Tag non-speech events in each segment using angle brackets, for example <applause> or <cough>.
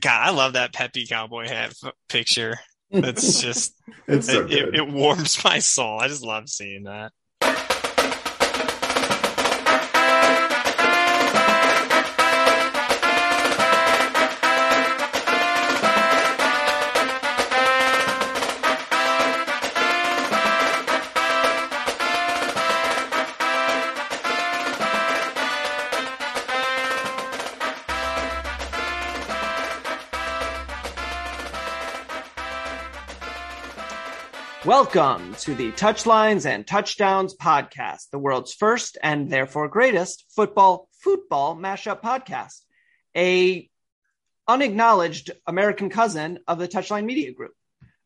God, I love that peppy cowboy hat f- picture. That's <laughs> just It's so it, it, it warms my soul. I just love seeing that. Welcome to the Touchlines and Touchdowns podcast, the world's first and therefore greatest football football mashup podcast. A unacknowledged American cousin of the Touchline Media Group.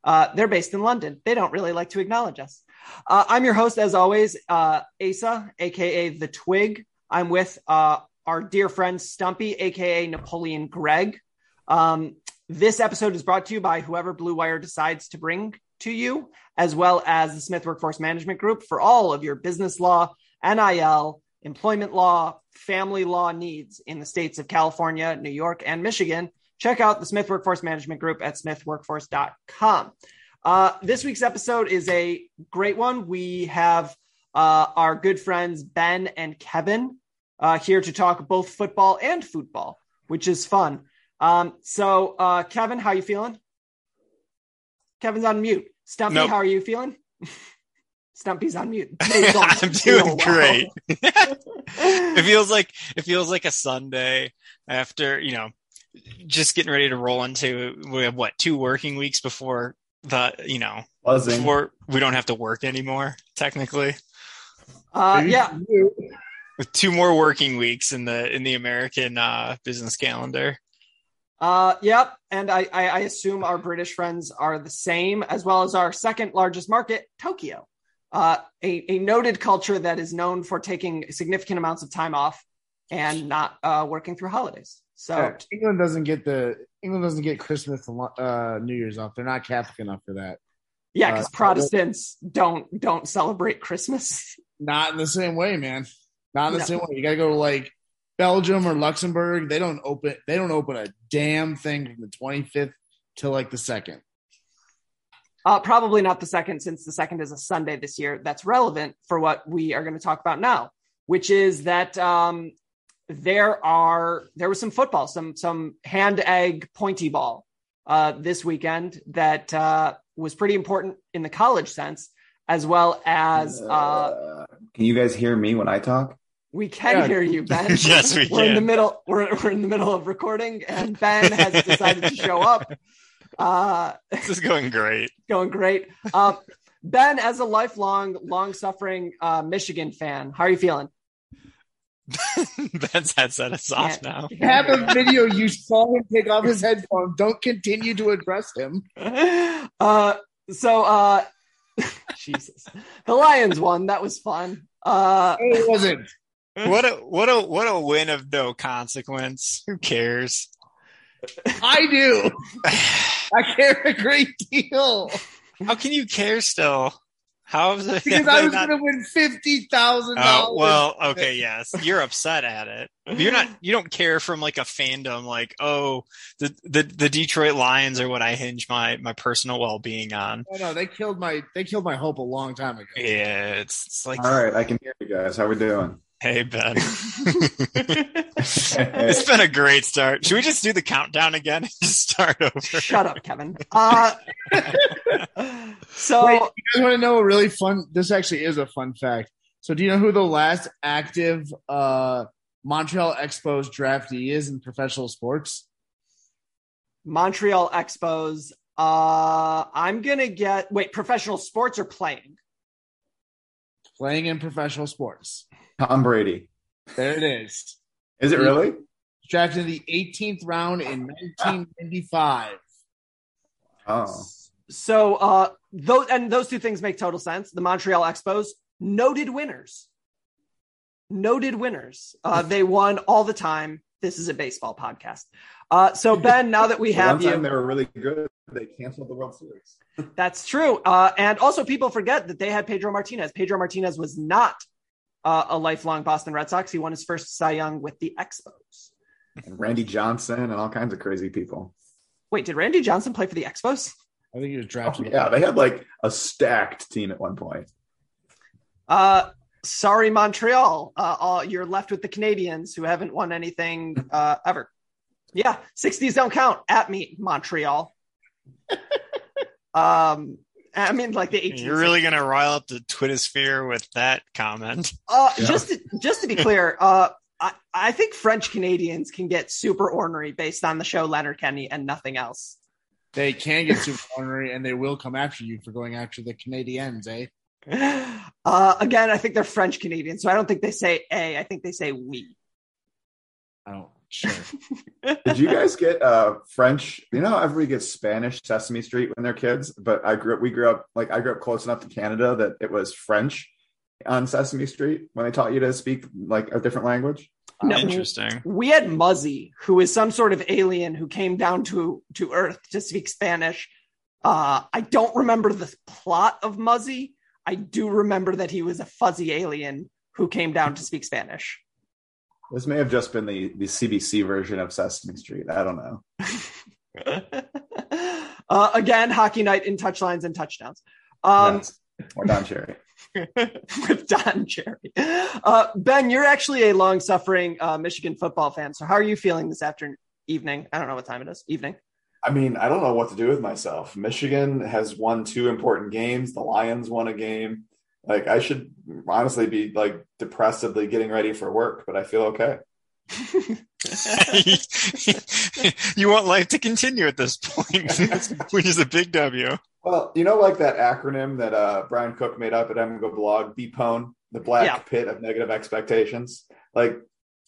Uh, they're based in London. They don't really like to acknowledge us. Uh, I'm your host, as always, uh, Asa, aka the Twig. I'm with uh, our dear friend Stumpy, aka Napoleon Gregg. Um, this episode is brought to you by whoever Blue Wire decides to bring to you, as well as the Smith Workforce Management Group for all of your business law, NIL, employment law, family law needs in the states of California, New York, and Michigan. Check out the Smith Workforce Management Group at smithworkforce.com. Uh, this week's episode is a great one. We have uh, our good friends Ben and Kevin uh, here to talk both football and football, which is fun. Um, so, uh, Kevin, how are you feeling? Kevin's on mute. Stumpy, Nope. how are you feeling? <laughs> Stumpy's on mute. <laughs> I'm doing great. <laughs> it feels like it feels like a Sunday after you know just getting ready to roll into we have what two working weeks before the you know Buzzing. before we don't have to work anymore technically Uh, yeah, with two more working weeks in the in the American uh, business calendar. Uh, yep. And I, I, I assume our British friends are the same, as well as our second largest market, Tokyo. Uh, a, a noted culture that is known for taking significant amounts of time off and not uh, working through holidays. So, Uh, England doesn't get the England doesn't get Christmas and uh, New Year's off. They're not Catholic enough for that. yeah, because uh, Protestants don't don't celebrate Christmas. Not in the same way, man. Not in the No. same way. You got to go to like Belgium or Luxembourg. They don't open. They don't open a damn thing from the 25th to like the second. Uh, probably not the second, since the second is a Sunday this year. That's relevant for what we are going to talk about now, which is that um, there are there was some football, some some hand egg pointy ball uh, this weekend that uh, was pretty important in the college sense, as well as uh, Uh, can you guys hear me when I talk? We can Yeah. hear you, Ben. <laughs> Yes, we we're in the middle. We're, we're in the middle of recording, and Ben has decided to show up. Uh, <laughs> This is going great. going great. Um, ben, as a lifelong, long-suffering uh, Michigan fan, how are you feeling? <laughs> Ben's headset is off now. Have a video. You saw him take off his headphones. Don't continue to address him. Uh, so, uh, Jesus, the Lions won. That was fun. Uh, It wasn't. What a what a what a win of no consequence. Who cares? I do. <sighs> I care a great deal How can you care still? How is it? because <laughs> I they was not- going to win fifty thousand Oh, dollars. well, okay, yes. You're upset at it. You're not you don't care from like a fandom like, oh, the the, the Detroit Lions are what I hinge my my personal well being on. Oh, no, they killed my they killed my hope a long time ago. Yeah, it's, it's like All right, I can hear you guys. How we doing? Hey Ben. <laughs> <laughs> it's been a great start. Should we just do the countdown again and <laughs> just start over? Shut up, Kevin. Uh, so Wait, you guys want to know a really fun? This actually is a fun fact. So, do you know who the last active uh, Montreal Expos draftee is in professional sports? Montreal Expos. Uh, I'm gonna get wait. Professional sports or playing? Playing in professional sports. Tom Brady. There it is. Is it really? Drafted in the 18th round in 1995. Oh, So uh, those and those two things make total sense. The Montreal Expos, noted winners. Noted winners. Uh, <laughs> they won all the time. This is a baseball podcast. Uh, so Ben, now that we <laughs> The have one time you, they were really good. They canceled the World Series. <laughs> That's true. Uh, and also, people forget that they had Pedro Martinez. Pedro Martinez was not uh, a lifelong Boston Red Sox. He won his first Cy Young with the Expos. And Randy Johnson and all kinds of crazy people. Wait, did Randy Johnson play for the Expos? I think he was Oh, drafted. yeah, they had like a stacked team at one point. Uh, sorry, Montreal. Uh, all, you're left with the Canadiens who haven't won anything uh, ever. Yeah, 60s don't count at me, Montreal. <laughs> um, <laughs> I mean, like the 18. You're really gonna rile up the Twittersphere with that comment. Uh, Yeah. just to, just to be clear, uh, I, I think French Canadians can get super ornery based on the show Letterkenny and nothing else. They can get super ornery, and they will come after you for going after the Canadians, eh? <laughs> Uh, again, I think they're French Canadians, so I don't think they say "a." I think they say we. I don't. Sure. <laughs> Did you guys get uh French? You know, how everybody gets Spanish Sesame Street when they're kids, but I grew up. We grew up like I grew up close enough to Canada that it was French on Sesame Street when they taught you to speak like a different language. No. Interesting. We had Muzzy, who is some sort of alien who came down to to Earth to speak Spanish. Uh, I don't remember the plot of Muzzy. I do remember that he was a fuzzy alien who came down to speak Spanish. This may have just been the the CBC version of Sesame Street. I don't know. <laughs> uh, again, hockey night in touchlines and touchdowns. Um, Yes. or Don Cherry. <laughs> with Don Cherry. Uh, ben, you're actually a long suffering uh, Michigan football fan. So, how are you feeling this afternoon, evening? I don't know what time it is. Evening. I mean, I don't know what to do with myself. Michigan has won two important games. The Lions won a game. Like I should honestly be like depressedly getting ready for work, but I feel okay. <laughs> you want life to continue at this point, <laughs> which is a big W. Well, you know, like that acronym that uh, Brian Cook made up at MGoBlog, BPONE, the black Yeah. pit of negative expectations. Like,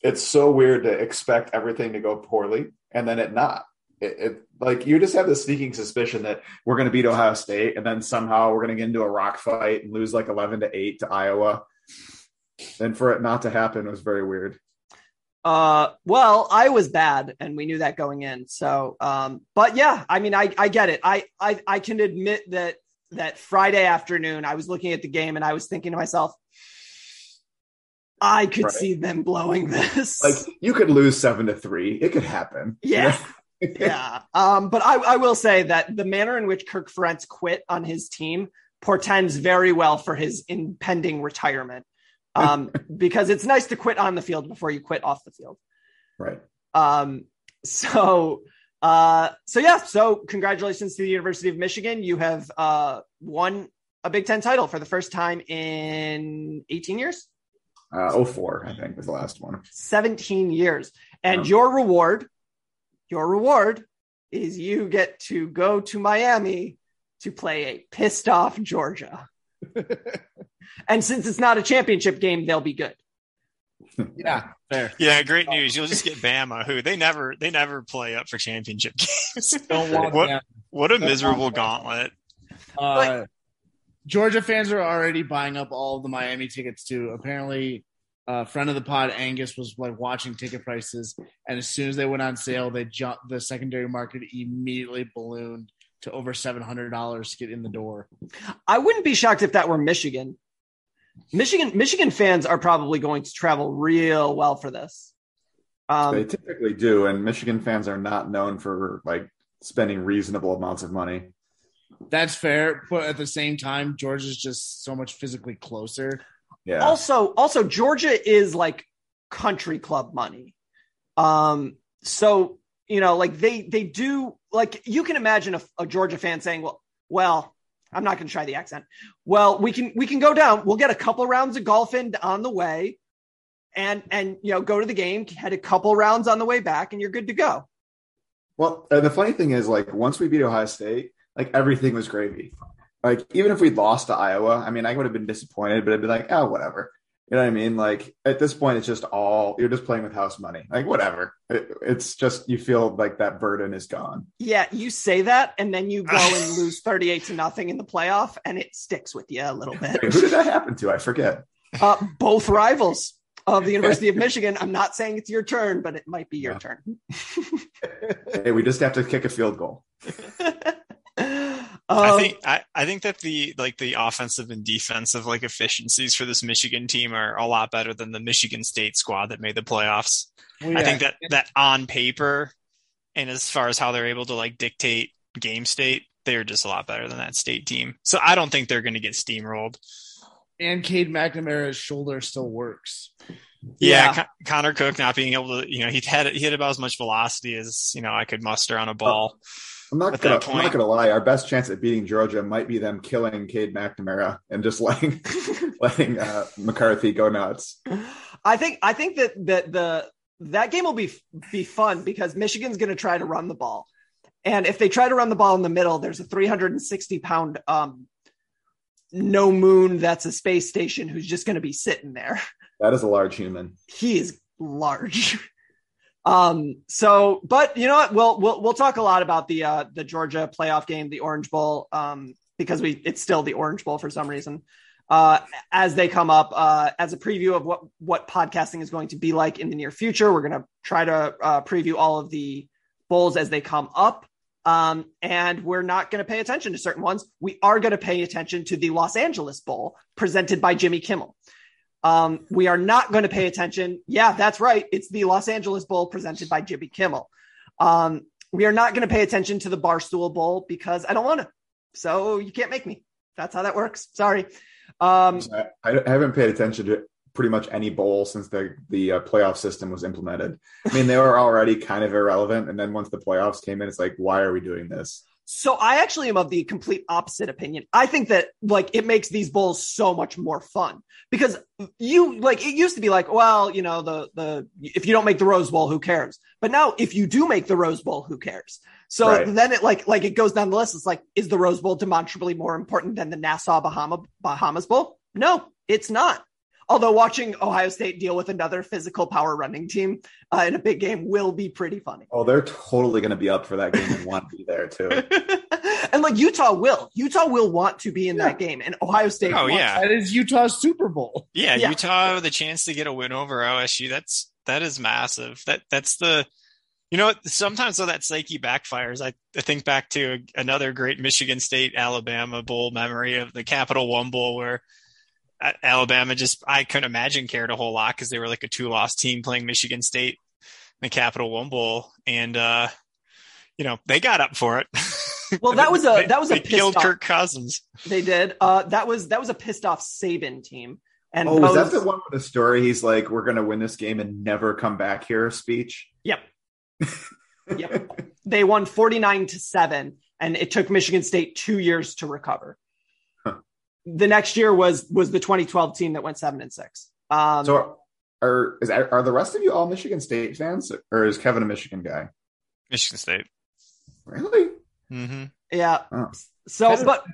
it's so weird to expect everything to go poorly and then it not. It, it like you just have this sneaking suspicion that we're going to beat Ohio State and then somehow we're going to get into a rock fight and lose like eleven to eight to Iowa. And for it not to happen was very weird. Uh, well, I was bad, and we knew that going in. So, um, but yeah, I mean, I I get it. I I I can admit that that Friday afternoon, I was looking at the game and I was thinking to myself, I could Right. see them blowing <laughs> this. Like you could lose seven to three. It could happen. Yeah. Yeah. Um, but I, I will say that the manner in which Kirk Ferentz quit on his team portends very well for his impending retirement. Um, <laughs> because it's nice to quit on the field before you quit off the field. Right. Um, so, uh, so yeah, so congratulations to the University of Michigan. You have, uh, won a Big Ten title for the first time in 18 years, Uh, 04, I think, was the last one. 17 years. And your reward, your reward is you get to go to Miami to play a pissed off Georgia. <laughs> and since it's not a championship game, they'll be good. Yeah, fair. Yeah, great news. You'll just get Bama, who they never they never play up for championship games. Don't want what them. what a miserable gauntlet. Uh, Georgia fans are already buying up all the Miami tickets too. Apparently, uh, friend of the pod, Angus, was like watching ticket prices, and as soon as they went on sale, they jumped. The secondary market immediately ballooned to over seven hundred dollars to get in the door. I wouldn't be shocked if that were Michigan. Michigan Michigan fans are probably going to travel real well for this. Um, they typically do, and Michigan fans are not known for like spending reasonable amounts of money. That's fair, but at the same time, Georgia's just so much physically closer. Yeah. Also, also Georgia is like country club money. Um, so you know, like they they do like you can imagine a, a Georgia fan saying, "Well, well, I'm not going to try the accent. Well, we can we can go down. We'll get a couple rounds of golf in on the way, and and you know go to the game, head a couple rounds on the way back, and you're good to go. Well, and the funny thing is, like once we beat Ohio State, like everything was gravy. Like even if we'd lost to Iowa, I mean, I would have been disappointed, but I'd be like, oh, whatever. You know what I mean? Like at this point, it's just all you're just playing with house money. Like whatever. It, it's just you feel like that burden is gone. Yeah, you say that, and then you go and <laughs> lose thirty-eight to nothing in the playoff, and it sticks with you a little bit. Wait, who did that happen to? I forget. Uh, both rivals of the <laughs> University of Michigan. I'm not saying it's your turn, but it might be your Yeah. turn. <laughs> hey, we just have to kick a field goal. I Um, think I, I think that the like the offensive and defensive like efficiencies for this Michigan team are a lot better than the Michigan State squad that made the playoffs. Well, I think that that on paper and as far as how they're able to like dictate game state, they're just a lot better than that state team. So I don't think they're going to get steamrolled. and Cade McNamara's shoulder still works. Yeah, Yeah. Con- Connor Cook not being able to, you know, he had he had about as much velocity as you know I could muster on a ball. I'm not gonna. I'm not gonna lie. Our best chance at beating Georgia might be them killing Cade McNamara and just <laughs> letting <laughs> letting uh, McCarthy go nuts. I think I think that that the that game will be be fun because Michigan's going to try to run the ball, and if they try to run the ball in the middle, there's a 360 pound um, no moon that's a space station who's just going to be sitting there. That is a large human. He is large. <laughs> Um, so, but you know what? We'll we'll we'll talk a lot about the uh, the Georgia playoff game, the Orange Bowl, um, because we it's still the Orange Bowl for some reason. Uh, as they come up, uh, as a preview of what what podcasting is going to be like in the near future, we're going to try to uh, preview all of the bowls as they come up. Um, and we're not going to pay attention to certain ones. We are going to pay attention to the Los Angeles Bowl presented by Jimmy Kimmel. Um, we are not going to pay attention. Yeah, that's right. It's the Los Angeles Bowl presented by Jimmy Kimmel. Um, we are not going to pay attention to the Barstool Bowl because I don't want to. So you can't make me. That's how that works. Sorry. Um, I, I haven't paid attention to pretty much any bowl since the the uh, playoff system was implemented. I mean, they were already kind of irrelevant, and then once the playoffs came in, it's like, why are we doing this? So I actually am of the complete opposite opinion. I think that like it makes these bowls so much more fun because you like it used to be like, well, you know, the the if you don't make the Rose Bowl, who cares? But now if you do make the Rose Bowl, who cares? So Right. then it like like it goes down the list. It's like, is the Rose Bowl demonstrably more important than the Nassau Bahama Bahamas Bowl? No, it's not. Although watching Ohio State deal with another physical power running team uh, in a big game will be pretty funny. Oh, they're totally going to be up for that game and want to be there too. <laughs> and like Utah will, Utah will want to be in that game, and Ohio State. Oh wants- yeah, That is Utah's Super Bowl. yeah, Yeah. Utah the chance to get a win over OSU. That's that is massive. That that's the you know sometimes though that psyche backfires. I, I think back to another great Michigan State Alabama bowl memory of the Capital One Bowl where Alabama just I couldn't imagine cared a whole lot because they were like a two loss team playing Michigan State in the Capital One Bowl and uh you know they got up for it. <laughs> Well, that was a- They- that was a they pissed killed off- Kirk Cousins. they did. Uh, that was that was a pissed off Saban team. And Oh, is that the one with the story? He's like, "We're going to win this game and never come back here." Speech. Yep. <laughs> yep. They won 49 to 7 and it took Michigan State 2 years to recover. Huh. The next year was was the 2012 team that went 7 and 6. Um So, are is are the rest of you all Michigan State fans, or is Kevin a Michigan guy? Michigan State. Really? Mm-hmm. yeah. Oh. So Kevin- but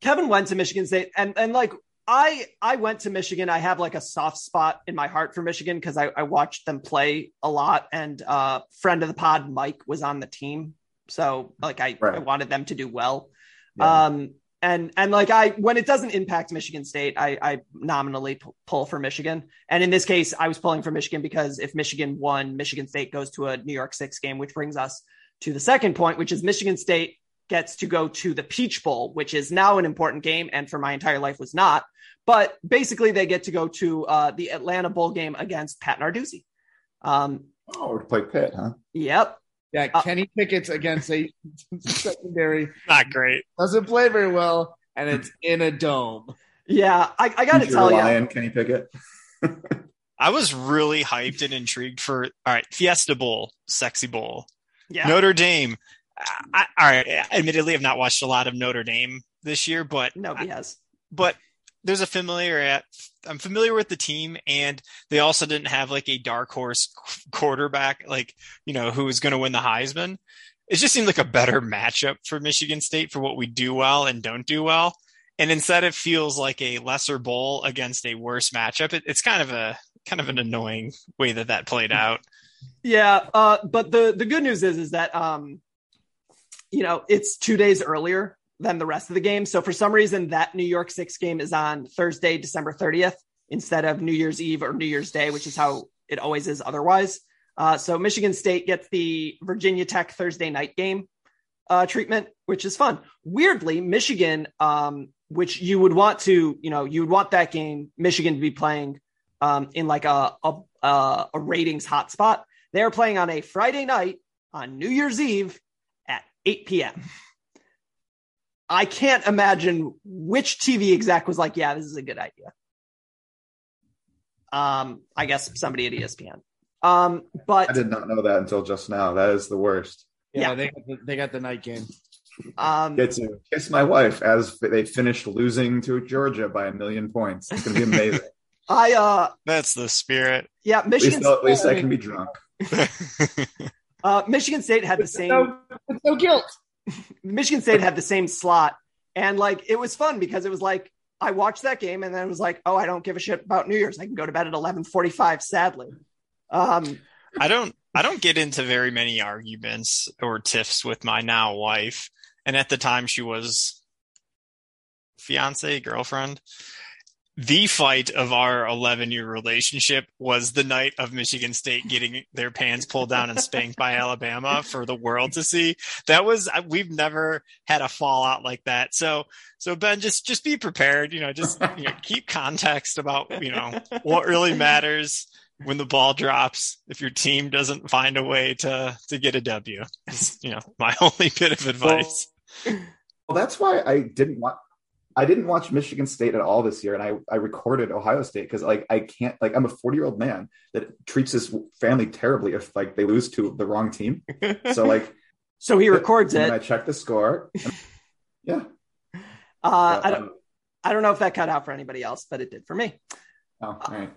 Kevin went to Michigan State and and like I I went to Michigan. I have like a soft spot in my heart for Michigan because I, I watched them play a lot and uh friend of the pod Mike was on the team. So like I, Right. I wanted them to do well. Yeah. Um and and like I when it doesn't impact Michigan State, I, I nominally p- pull for Michigan. And in this case, I was pulling for Michigan because if Michigan won, Michigan State goes to a New York Six game, which brings us to the second point, which is Michigan State gets to go to the Peach Bowl, which is now an important game, and for my entire life was not. But basically, they get to go to uh, the Atlanta Bowl game against Pat Narduzzi. Um, Oh, to play Pitt, huh? yep. Yeah, Uh, Kenny Pickett's against a <laughs> secondary Not great. doesn't play very well, and it's in a dome. Yeah, I, I got to Future tell you, Lion, Kenny Pickett. <laughs> I was really hyped and intrigued for all right, Fiesta Bowl, Sexy Bowl, yeah, Notre Dame. I, all right, admittedly, I've not watched a lot of Notre Dame this year, but nobody has. but there's a familiar at I'm familiar with the team and they also didn't have like a dark horse quarterback like you know who was going to win the Heisman. It just seemed like a better matchup for Michigan State for what we do well and don't do well. And instead it feels like a lesser bowl against a worse matchup. It, it's kind of a kind of an annoying way that that played out. Yeah, uh, but the the good news is is that um, you know it's two days earlier than the rest of the game. So for some reason, that New York Six game is on Thursday, December thirtieth, instead of New Year's Eve or New Year's Day, which is how it always is otherwise. Uh, so Michigan State gets the Virginia Tech Thursday night game uh, treatment, which is fun. Weirdly, Michigan, um, which you would want to, you know, you would want that game, Michigan to be playing um, in like a, a a a ratings hotspot. They are playing on a Friday night on New Year's Eve at 8 p.m. I can't imagine which TV exec was like, "Yeah, this is a good idea." Um, I guess somebody at ESPN. Um, but I did not know that until just now. That is the worst. Yeah, Yeah. they got the, they got the night game. um, Get to kiss my wife as they finished losing to Georgia by a million points. It's going to be amazing. <laughs> I uh, That's the spirit. yeah, at, Michigan. least, at least I can be drunk. <laughs> uh, Michigan State had the With same. no, with no guilt. Michigan State had the same slot, and like it was fun because it was like I watched that game and then it was like, oh, I don't give a shit about New Year's. I can go to bed at eleven forty-five. Sadly, um, I don't I don't get into very many arguments or tiffs with my now wife. And at the time she was fiance, girlfriend. The fight of our 11 year relationship was the night of Michigan State getting their pants pulled down and spanked by Alabama for the world to see. That was, we've never had a fallout like that. So, so Ben, just, just be prepared, you know, just you know, keep context about, you know, what really matters when the ball drops if your team doesn't find a way to to get a W. Is, you know, my <laughs> only bit of advice. Well, that's why I didn't want. I didn't watch Michigan State at all this year, and I, I recorded Ohio State because like I can't like I'm a 40 year old man that treats his family terribly if like they lose to the wrong team. So <laughs> like so he records it. and it. I check the score. and- <laughs> yeah, Uh, I Uh, don't, I don't know if that cut out for anybody else, but it did for me. oh, all right.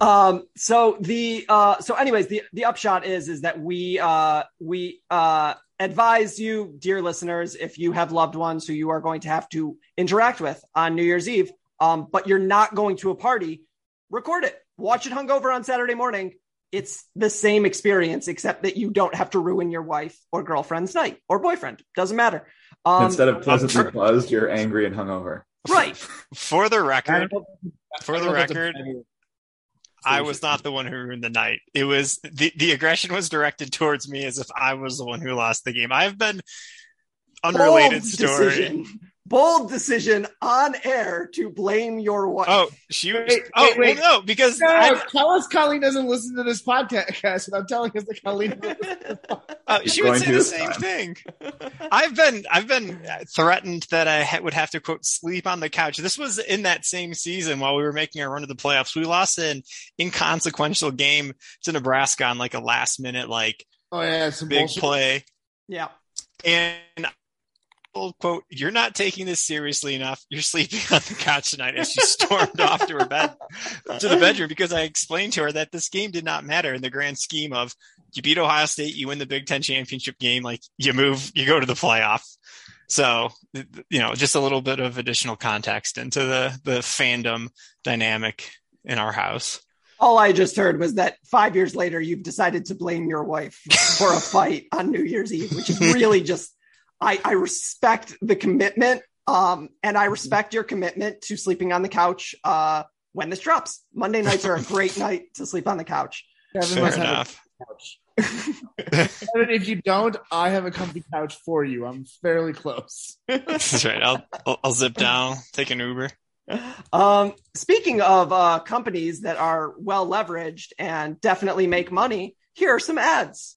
Um, so the uh, so anyways, the the upshot is is that we uh, we uh, advise you, dear listeners, if you have loved ones who you are going to have to interact with on New Year's Eve, um, but you're not going to a party, record it, watch it hungover on Saturday morning. It's the same experience, except that you don't have to ruin your wife or girlfriend's night or boyfriend. Doesn't matter. Um, Instead of pleasantly buzzed, you're angry and hungover. right. For the record, for the don't know if it's a record, better I was not the one who ruined the night. It was the the aggression was directed towards me as if I was the one who lost the game. I've been unrelated Bold story. Decision. Bold decision on air to blame your wife. Oh, she was. Wait, oh, wait, wait. well, no, because No, I, tell us Colleen doesn't listen to this podcast, and I'm telling us that Colleen. <laughs> Uh, she would say the same time. thing. I've been I've been threatened that I ha- would have to quote sleep on the couch. This was in that same season while we were making our run to the playoffs. We lost an inconsequential game to Nebraska on like a last minute like oh yeah, some big bullshit. play, yeah. and I'll quote, "You're not taking this seriously enough. You're sleeping on the couch tonight." And she stormed off to her bed to the bedroom because I explained to her that this game did not matter in the grand scheme of you beat Ohio State, you win the Big Ten championship game, like you move, you go to the playoff. So, you know, just a little bit of additional context into the the fandom dynamic in our house. All I just heard was that five years later, you've decided to blame your wife for a <laughs> fight on New Year's Eve, which is really just, I, I respect the commitment Um, and I respect your commitment to sleeping on the couch uh, when this drops. Monday nights are a great <laughs> night to sleep on the couch. Kevin Fair must have a enough. couch. Kevin, if you don't, I have a comfy couch for you. I'm fairly close. That's right. I'll, I'll I'll zip down, take an Uber. Um, speaking of uh, companies that are well leveraged and definitely make money, here are some ads.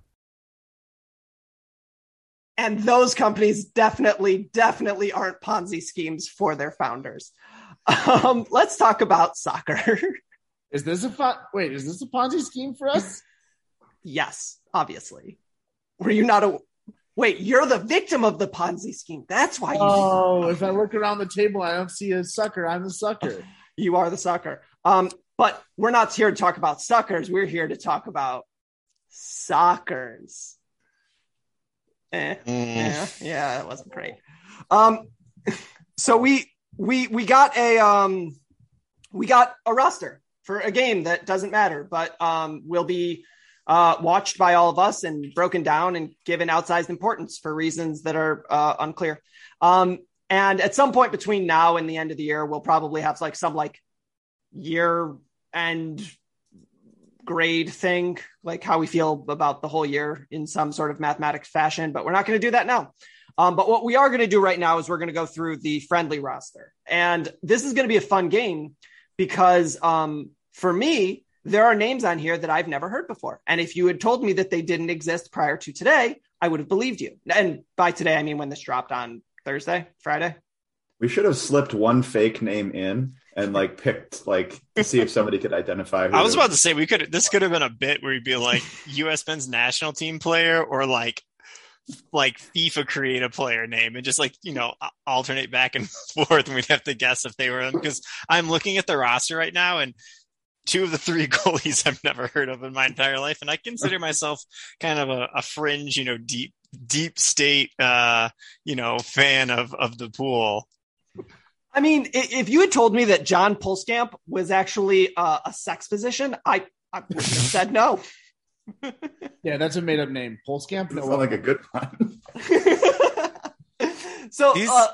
And those companies definitely, definitely aren't Ponzi schemes for their founders. Um, let's talk about soccer. <laughs> Is this a fun? Wait, is this a Ponzi scheme for us? yes, obviously. Were you not a wait? You're the victim of the Ponzi scheme. That's why you Oh, <laughs> if I look around the table, I don't see a sucker. I'm the sucker. <laughs> you are the sucker. Um, but we're not here to talk about suckers. We're here to talk about soccers. Eh, yeah, yeah, it wasn't great. Um, so we we we got a um we got a roster for a game that doesn't matter, but um will be uh watched by all of us and broken down and given outsized importance for reasons that are uh, unclear. Um, and at some point between now and the end of the year, we'll probably have like some like year end grade thing, like how we feel about the whole year in some sort of mathematics fashion, but we're not going to do that now. Um, but what we are going to do right now is we're going to go through the friendly roster. And this is going to be a fun game because um, for me, there are names on here that I've never heard before. And if you had told me that they didn't exist prior to today, I would have believed you. And by today, I mean when this dropped on Thursday, Friday. We should have slipped one fake name in and like picked like to see if somebody could identify. Who I was about to say we could. This could have been a bit where you'd be like U.S. men's national team player or like like FIFA create a player name and just like you know alternate back and <laughs> forth, and we'd have to guess if they were in. Because I'm looking at the roster right now, and two of the three <laughs> goalies I've never heard of in my entire life, and I consider myself kind of a, a fringe, you know, deep deep state, uh, you know, fan of of the pool. I mean, if you had told me that John Pulskamp was actually uh, a sex position, I, I would have said no. <laughs> Yeah, that's a made up name. Polskamp? That No, sounds like a good one. <laughs> so He's uh,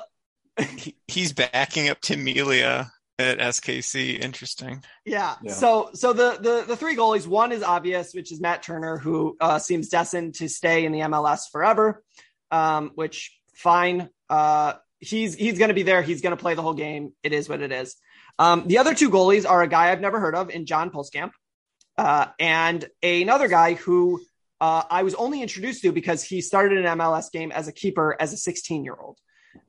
he, he's backing up Tim Melia at SKC. Interesting. yeah. Yeah. So so the, the the three goalies, one is obvious, which is Matt Turner, who uh, seems destined to stay in the MLS forever. Um, which fine. Uh, he's he's going to be there. He's going to play the whole game. It is what it is. Um, the other two goalies are a guy I've never heard of in John Pulskamp, uh, and another guy who uh, I was only introduced to because he started an MLS game as a keeper as a 16 year old.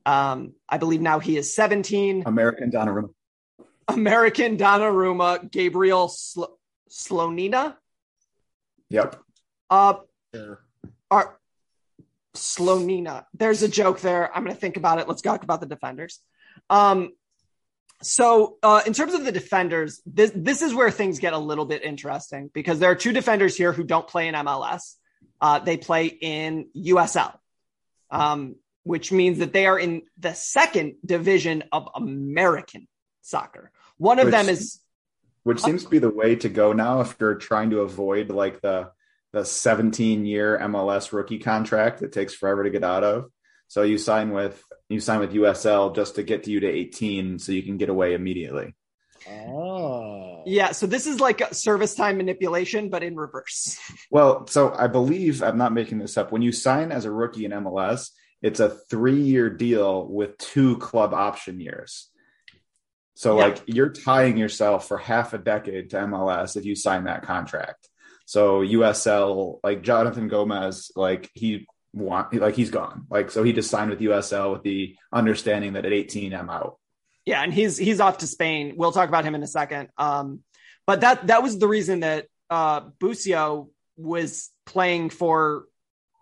Um, I believe now he is 17. American Donnarumma. American Donnarumma, Gabriel Sl- Slonina. Yep. Uh, Sure. are Slonina. There's a joke there. I'm going to think about it. Let's talk about the defenders. Um, so uh, in terms of the defenders, this this is where things get a little bit interesting because there are two defenders here who don't play in MLS. Uh, they play in USL, um, which means that they are in the second division of American soccer. One of Which- them is Which seems to be the way to go now if you're trying to avoid like the the 17 year MLS rookie contract that takes forever to get out of. So you sign with you sign with USL just to get to you to 18 so you can get away immediately. Oh. yeah. So this is like a service time manipulation, but in reverse. <laughs> Well, so I believe I'm not making this up. When you sign as a rookie in MLS, it's a three year deal with two club option years. So, Yeah. like, you're tying yourself for half a decade to MLS if you sign that contract. So, USL, like Jonathan Gomez, like, he want like he's gone. Like, so he just signed with USL with the understanding that at 18, I'm out. Yeah, and he's he's off to Spain. We'll talk about him in a second. Um, but that that was the reason that uh, Busio was playing for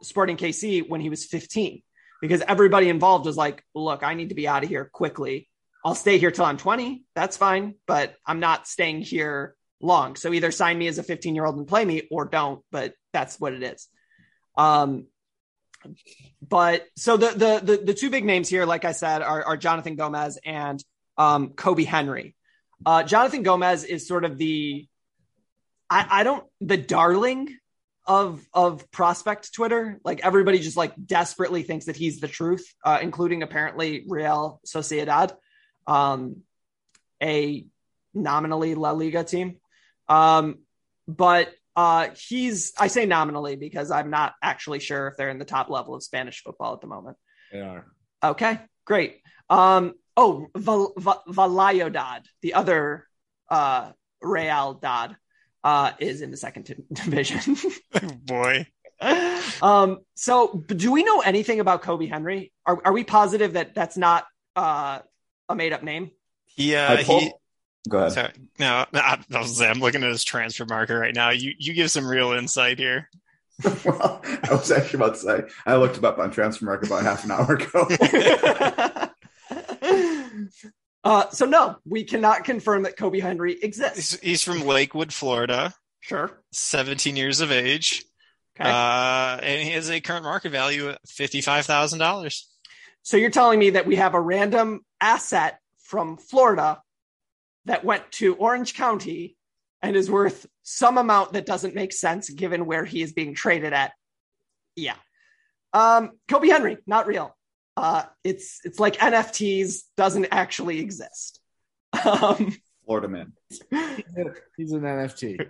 Sporting KC when he was 15, because everybody involved was like, look, I need to be out of here quickly. I'll stay here till I'm 20. That's fine, but I'm not staying here long. So either sign me as a 15 year old and play me or don't, but that's what it is. Um, but so the, the, the, the two big names here, like I said, are, are Jonathan Gomez and um, Kobi Henry. Uh, Jonathan Gomez is sort of the, I, I don't, the darling of of prospect Twitter. Like everybody just like desperately thinks that he's the truth, uh, including apparently Real Sociedad, um, a nominally La Liga team. Um, but uh, he's I say nominally because I'm not actually sure if they're in the top level of Spanish football at the moment. They are. Okay, great. Um, oh, Val- Val- Valladolid, the other uh, Real Dad, uh, is in the second t- <laughs> division. <laughs> Boy. um, so do we know anything about Kobi Henry? Are, are we positive that that's not uh, a made up name? Yeah, I pulled- he. Go ahead. Sorry. No, I, I was, I'm looking at his Transfermarkt right now. You you give some real insight here. well, <laughs> <laughs> I was actually about to say I looked him up on Transfermarkt about half an hour ago. <laughs> uh, so no, we cannot confirm that Kobi Henry exists. He's, he's from Lakewood, Florida. Sure. 17 years of age. Okay. Uh, and he has a current market value of $55,000. So you're telling me that we have a random asset from Florida that went to Orange County and is worth some amount that doesn't make sense given where he is being traded at. Yeah. Um, Kobi Henry, not real. Uh, it's it's like NFTs doesn't actually exist. Um, Florida man. <laughs> He's an NFT.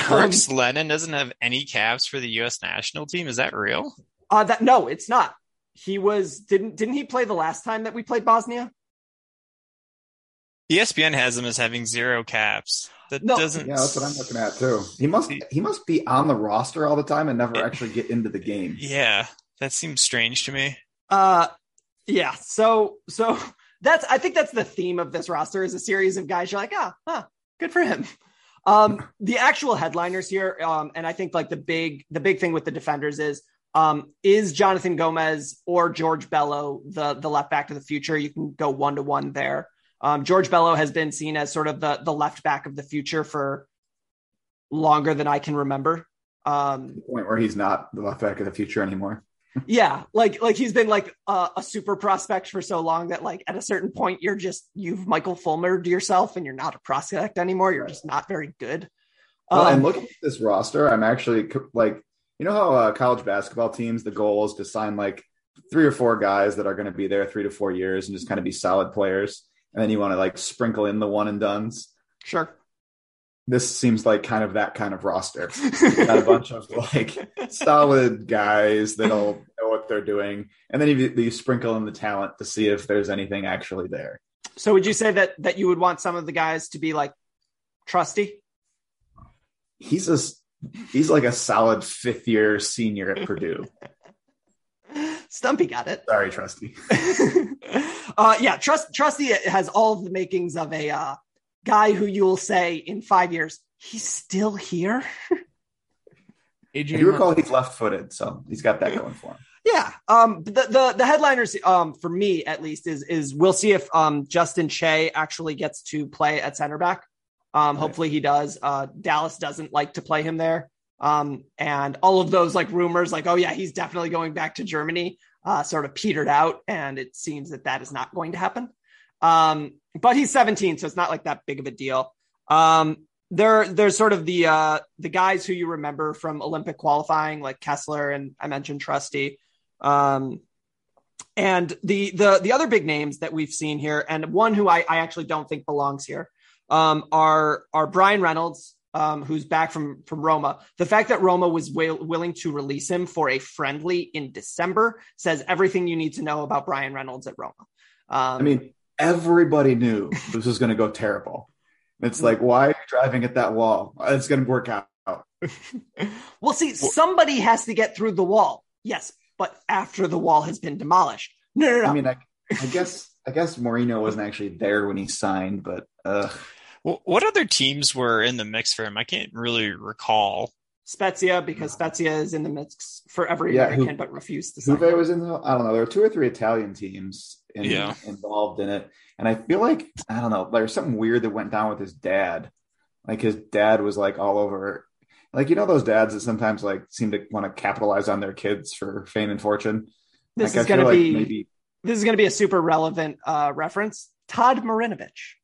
<laughs> um, Lennon doesn't have any caps for the U.S. national team. Is that real? uh, that no, it's not. He was didn't didn't he play the last time that we played Bosnia? ESPN has him as having zero caps. That No. doesn't. Yeah, that's what I'm looking at too. He must he must be on the roster all the time and never actually get into the game. Yeah, that seems strange to me. Uh yeah. So so that's I think that's the theme of this roster is a series of guys you're like, ah, huh, good for him. Um the actual headliners here, um, and I think like the big the big thing with the defenders is um is Jonathan Gomez or George Bello the the left back to the future. You can go one to one there. Um, George Bello has been seen as sort of the the left back of the future for longer than I can remember. Um, The point where he's not the left back of the future anymore. <laughs> yeah like like he's been like a, a super prospect for so long that like at a certain point you're just you've michael fulmered yourself and you're not a prospect anymore you're just not very good Well, Um, and looking at this roster, I'm actually like, you know how uh, college basketball teams, the goal is to sign like three or four guys that are going to be there three to four years and just kind of be solid players, and then you want to like sprinkle in the one and duns. sure This seems like kind of that kind of roster. <laughs> Got a bunch of like solid guys that'll know what they're doing, and then you, you sprinkle in the talent to see if there's anything actually there. so would you say that that you would want some of the guys to be like trusty He's a he's like a solid fifth year senior at Purdue. <laughs> stumpy got it Sorry, Trusty. <laughs> uh yeah trust trusty has all of the makings of a uh guy who you'll say in five years he's still here <laughs> If you recall, he's left footed, so he's got that going for him. Yeah. Um the, the the headliners um for me at least is is we'll see if um Justin Che actually gets to play at center back. Um hopefully he does. Uh Dallas doesn't like to play him there. Um and all of those like rumors like oh yeah, he's definitely going back to Germany uh sort of petered out and it seems that that is not going to happen. Um but he's 17 so it's not like that big of a deal. Um there there's sort of the uh the guys who you remember from Olympic qualifying like Kessler and I mentioned Trusty. Um, and the the the other big names that we've seen here, and one who I, I actually don't think belongs here, um, are are Bryan Reynolds, um, who's back from from Roma. The fact that Roma was will, willing to release him for a friendly in December says everything you need to know about Bryan Reynolds at Roma. Um, I mean, everybody knew this was going to go terrible. It's like, why are you driving at that wall? It's going to work out. <laughs> well, see, somebody has to get through the wall. Yes, but after the wall has been demolished. No, no, no. I mean, I, I guess I guess Mourinho wasn't actually there when he signed, but uh, What other teams were in the mix for him? I can't really recall. Spezia because Spezia is in the mix for every Yeah, American, who- but refused to sign. Juve was in the. I don't know. There were two or three Italian teams in, Yeah. involved in it, and I feel like I don't know. There's something weird that went down with his dad. Like his dad was like all over. Like you know those dads that sometimes like seem to want to capitalize on their kids for fame and fortune. This Like, is I feel going to like be maybe this is going to be a super relevant uh, reference. Todd Marinovich.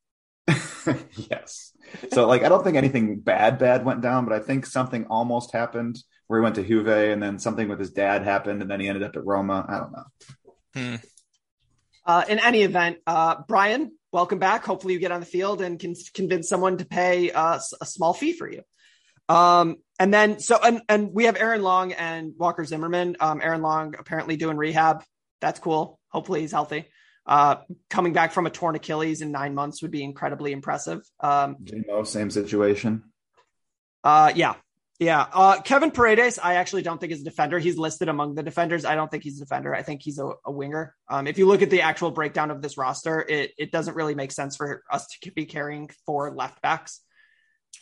<laughs> yes. So like I don't think anything bad bad went down, but I think something almost happened where he went to Juve and then something with his dad happened and then he ended up at Roma. I don't know. Hmm. Uh, in any event, uh, Bryan, welcome back. Hopefully, you get on the field and can convince someone to pay uh, s- a small fee for you. Um, and then, so and and we have Aaron Long and Walker Zimmerman. Um, Aaron Long apparently doing rehab. That's cool. Hopefully, he's healthy. Uh, coming back from a torn Achilles in nine months would be incredibly impressive. Um, same situation. uh, yeah, yeah. Uh, Kevin Paredes, I actually don't think is a defender. He's listed among the defenders. I don't think he's a defender. I think he's a, a winger. Um, if you look at the actual breakdown of this roster, it it doesn't really make sense for us to be carrying four left backs.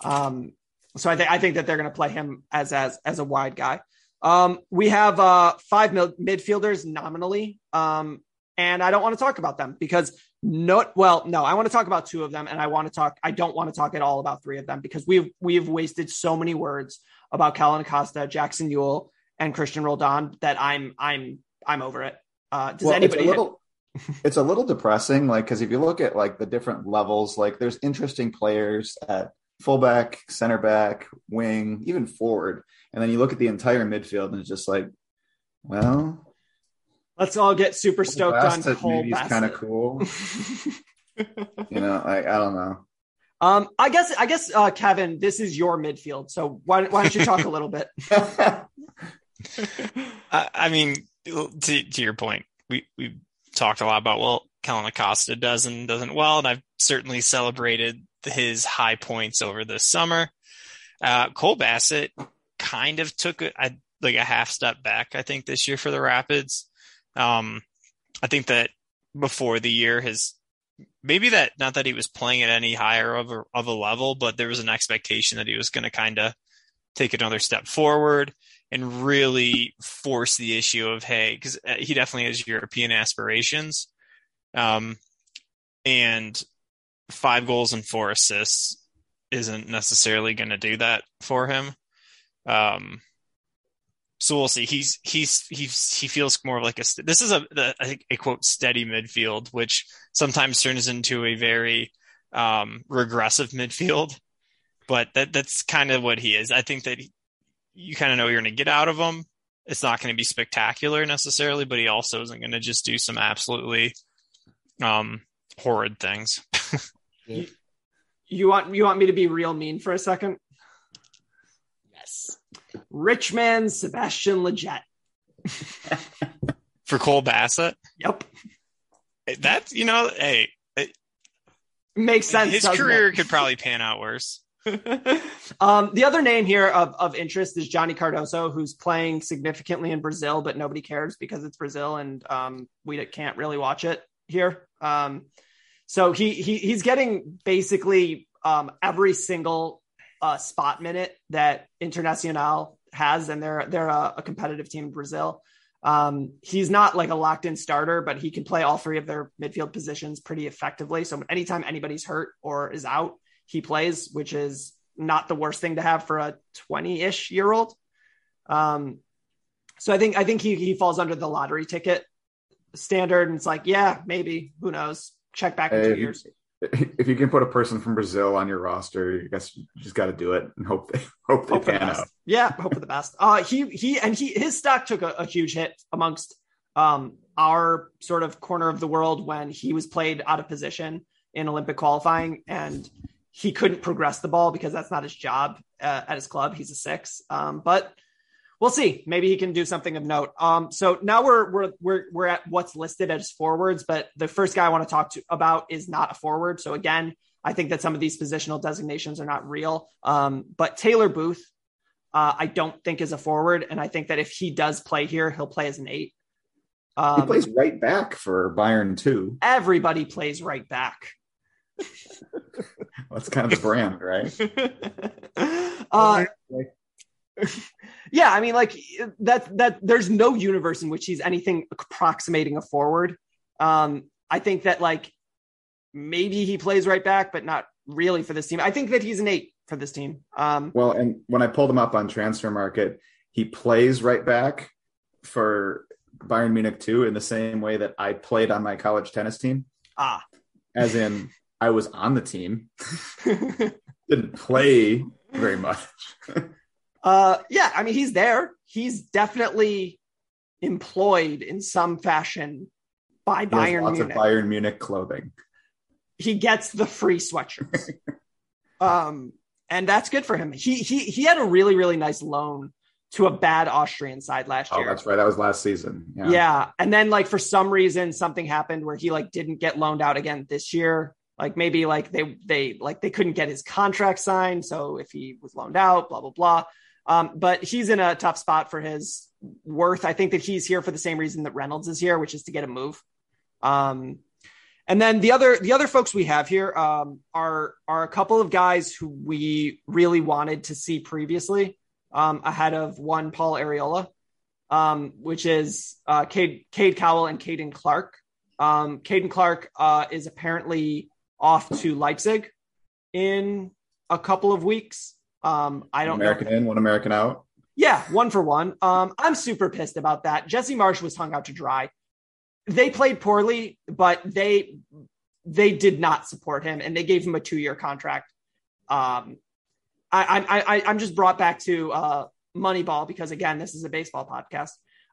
Um, so I think I think that they're going to play him as as as a wide guy. Um, we have uh five mid- midfielders nominally. Um, and I don't want to talk about them because no, well, no, I want to talk about two of them, and I want to talk. I don't want to talk at all about three of them because we've we've wasted so many words about Kellyn Acosta, Jackson Yueill, and Christian Roldan that I'm I'm I'm over it. Uh, does Well, anybody? It's a little, it's a little depressing, like because if you look at like the different levels, like there's interesting players at fullback, center back, wing, even forward, and then you look at the entire midfield, and it's just like, well, let's all get super stoked on Bassett Cole maybe is kind of Bassett. cool. <laughs> you know, like I don't know. Um, I guess I guess uh, Kevin, this is your midfield, so why why don't you talk a little bit? <laughs> I, I mean, to, to your point, we we talked a lot about well, Kellyn Acosta does and doesn't well, and I've certainly celebrated his high points over the summer. Uh, Cole Bassett kind of took a, a like a half step back, I think, this year for the Rapids. Um, I think that before the year has maybe that not that he was playing at any higher of a, of a level, but there was an expectation that he was going to kind of take another step forward and really force the issue of hey, because he definitely has European aspirations, um, and five goals and four assists isn't necessarily going to do that for him. Um, so we'll see. He's he's he's he feels more of like a this is a, a a quote steady midfield, which sometimes turns into a very um, regressive midfield. But that that's kind of what he is. I think that he, you kind of know you're going to get out of him. It's not going to be spectacular necessarily, but he also isn't going to just do some absolutely um, horrid things. <laughs> You want you want me to be real mean for a second? Yes. Rich man Sebastian Lletget. For Cole Bassett, Yep. that's you know, hey, it, Makes sense. his doesn't it? career could probably pan out worse. <laughs> um, the other name here of, of interest is Johnny Cardoso, who's playing significantly in Brazil, but nobody cares because it's Brazil and um, we can't really watch it here. Um, so he, he he's getting basically um, every single uh, spot minute that Internacional has, and they're they're a, a competitive team in Brazil. Um, he's not like a locked in starter, but he can play all three of their midfield positions pretty effectively. So anytime anybody's hurt or is out, he plays, which is not the worst thing to have for a 20 ish year old. Um, so I think, I think he, he falls under the lottery ticket standard. And it's like, yeah, maybe, who knows? Check back in Hey, two years. If you can put a person from Brazil on your roster, I guess you just got to do it and hope they <laughs> hope they Hope for the pan out. Yeah, hope for the best. Uh, he he and he his stock took a, a huge hit amongst um our sort of corner of the world when he was played out of position in Olympic qualifying and he couldn't progress the ball because that's not his job uh, at his club. He's a six. Um, but we'll see. Maybe he can do something of note. Um, so now we're we're we're we're at what's listed as forwards, but the first guy I want to talk to about is not a forward. So again, I think that some of these positional designations are not real. Um, but Taylor Booth, uh, I don't think is a forward, and I think that if he does play here, he'll play as an eight. He Um, plays right back for Bayern too. everybody plays right back. <laughs> That's kind of the brand, right? <laughs> Uh, <laughs> yeah, I mean, like that. That there's no universe in which he's anything approximating a forward. Um, I think that like maybe he plays right back, but not really for this team. I think that he's an eight for this team. Um, well, and when I pulled him up on Transfermarkt, he plays right back for Bayern Munich too, in the same way that I played on my college tennis team. Ah, as in I was on the team, <laughs> didn't play very much. <laughs> uh, yeah, I mean he's there. He's definitely employed in some fashion by He Bayern lots Munich. of Bayern Munich clothing. he gets the free sweatshirts. <laughs> um, and that's good for him. He he he had a really really nice loan to a bad Austrian side last Oh, year. that's right. That was last season. Yeah. Yeah. And then like for some reason something happened where he like didn't get loaned out again this year. Like maybe like they they like they couldn't get his contract signed. So if he was loaned out, blah blah blah. Um, but he's in a tough spot for his worth. I think that he's here for the same reason that Reynolds is here, which is to get a move. Um, and then the other the other folks we have here um, are are a couple of guys who we really wanted to see previously um, ahead of one Paul Arriola, um, which is uh, Cade, Cade Cowell and Caden Clark. Um, Caden Clark uh, is apparently off to Leipzig in a couple of weeks. Um, I don't American know. in, one American out. Yeah, one for one. Um, I'm super pissed about that. Jesse Marsch was hung out to dry. They played poorly, but they they did not support him, and they gave him a two year contract. Um, I, I I I'm just brought back to uh, Moneyball because again, this is a baseball podcast.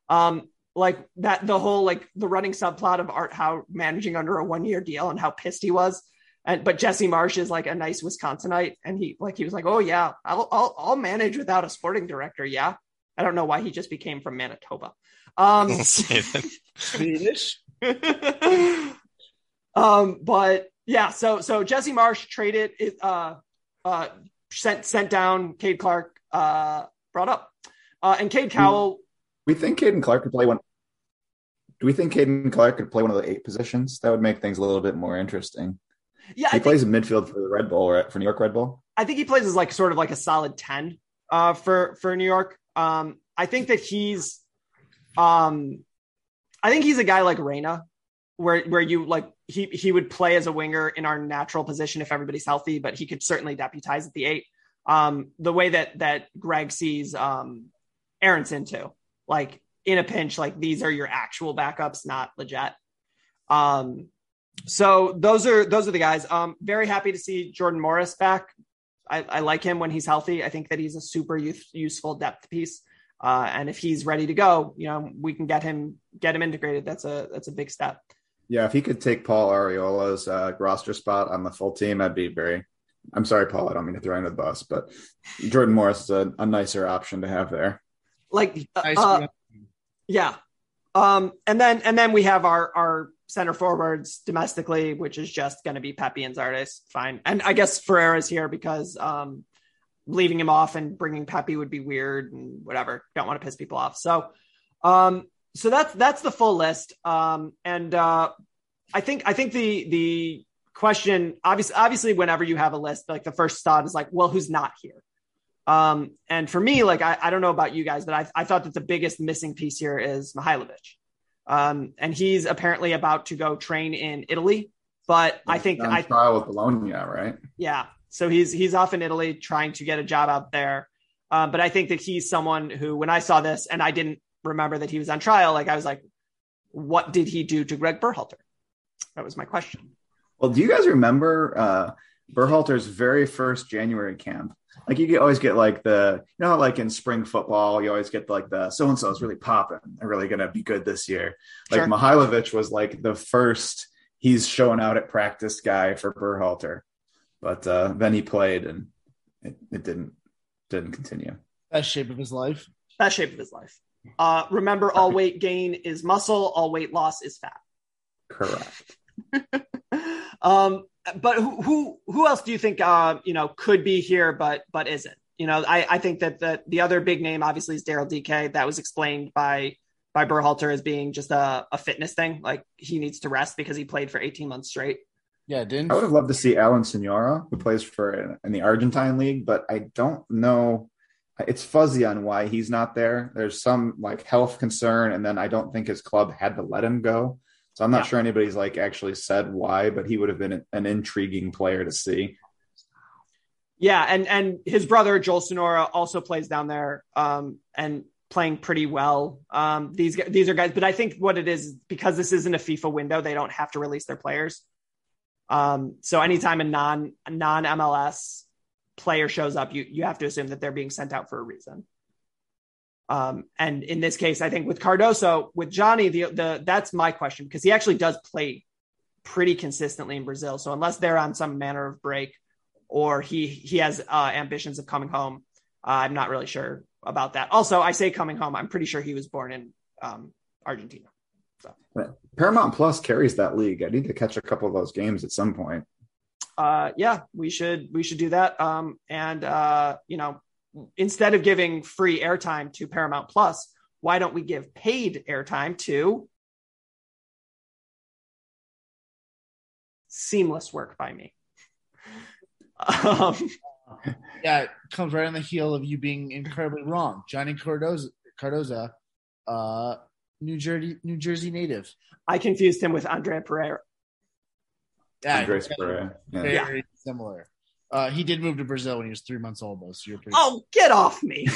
Um, like that the whole like the running subplot of Art Howe managing under a one year deal and how pissed he was. And but Jesse Marsch is like a nice Wisconsinite, and he like he was like, oh yeah, I'll I'll, I'll manage without a sporting director. Yeah, I don't know why he just became from Manitoba. Um, <laughs> Swedish. <laughs> um, but yeah, so so Jesse Marsch traded uh uh sent sent down Cade Clark uh brought up. Uh and Cade Cowell We think Caden Clark could play one. Do we think Caden Clark could play one of the eight positions? That would make things a little bit more interesting. Yeah, he I plays in midfield for the Red Bull, right? For New York Red Bull. I think he plays as like sort of like a solid 10 uh for for New York. Um I think that he's um I think he's a guy like Reyna where where you like he he would play as a winger in our natural position if everybody's healthy, but he could certainly deputize at the 8. Um the way that that Greg sees um Aaronson too. Like in a pinch like these are your actual backups, not legit. Um so those are those are the guys. Um, very happy to see Jordan Morris back. I, I like him when he's healthy. I think that he's a super youth, useful depth piece. Uh, and if he's ready to go, you know, we can get him get him integrated. That's a that's a big step. Yeah, if he could take Paul Arriola's uh, roster spot on the full team, I'd be very. I'm sorry, Paul. I don't mean to throw you under the bus, but Jordan Morris is a, a nicer option to have there. Like, uh, Nice. uh, yeah. Um, and then and then we have our our center forwards domestically, which is just going to be Pepi and Zardes. Fine, and I guess Ferreira's here because um, leaving him off and bringing Pepi would be weird and whatever. Don't want to piss people off. So, um, so that's that's the full list. Um, and uh, I think I think the the question obviously obviously whenever you have a list, like the first thought is like, well, who's not here? Um, and for me, like I, I don't know about you guys, but I, I thought that the biggest missing piece here is Mihailovic. Um, and he's apparently about to go train in Italy. But I think on I trial with Bologna, right? yeah. So he's he's off in Italy trying to get a job out there. Um, but I think that he's someone who, when I saw this and I didn't remember that he was on trial, like I was like, what did he do to Greg Berhalter? That was my question. Well, do you guys remember uh, Berhalter's very first January camp? Like you always get like the, you know, like in spring football, you always get like the so and so is really popping. They're really going to be good this year. Like Sure. Mihailovic was like the first he's showing out at practice guy for Berhalter, but uh, then he played and it, it didn't didn't continue. Best shape of his life. Best shape of his life. Uh, remember, all weight gain is muscle, all weight loss is fat. Correct. <laughs> um, but who, who who else do you think uh, you know could be here but but isn't? You know, I, I think that the the other big name obviously is Daryl Dike. That was explained by by Berhalter as being just a, a fitness thing. Like he needs to rest because he played for 18 months straight. Yeah, didn't I would have loved to see Alan Sonora, who plays for in the Argentine league, but I don't know it's fuzzy on why he's not there. There's some like health concern, and then I don't think his club had to let him go. So I'm not Yeah. sure anybody's like actually said why, but he would have been an, intriguing player to see. Yeah, and and his brother Joel Sonora also plays down there, um, and playing pretty well. Um, these these are guys, but I think what it is because this isn't a FIFA window, they don't have to release their players. Um, so anytime a non non MLS player shows up, you you have to assume that they're being sent out for a reason. Um, and in this case, I think with Cardoso, with Johnny, the the that's my question because he actually does play pretty consistently in Brazil. So unless they're on some manner of break, or he he has uh, ambitions of coming home, uh, I'm not really sure about that. Also, I say coming home, I'm pretty sure he was born in um, Argentina. Paramount Plus carries that league. I need to catch a couple of those games at some point. uh, yeah, we should we should do that. Um, and uh, you know, instead of giving free airtime to Paramount Plus, why don't we give paid airtime to seamless work by me? Um, Yeah, it comes right on the heel of you being incredibly wrong. Johnny Cardoza, Cardoza uh, New Jersey, New Jersey native. I confused him with Andrea Pereira. Yeah, Andres Pereira. Yeah. very similar. Uh, he did move to Brazil when he was three months old, though. So you're pretty. Oh, get off me.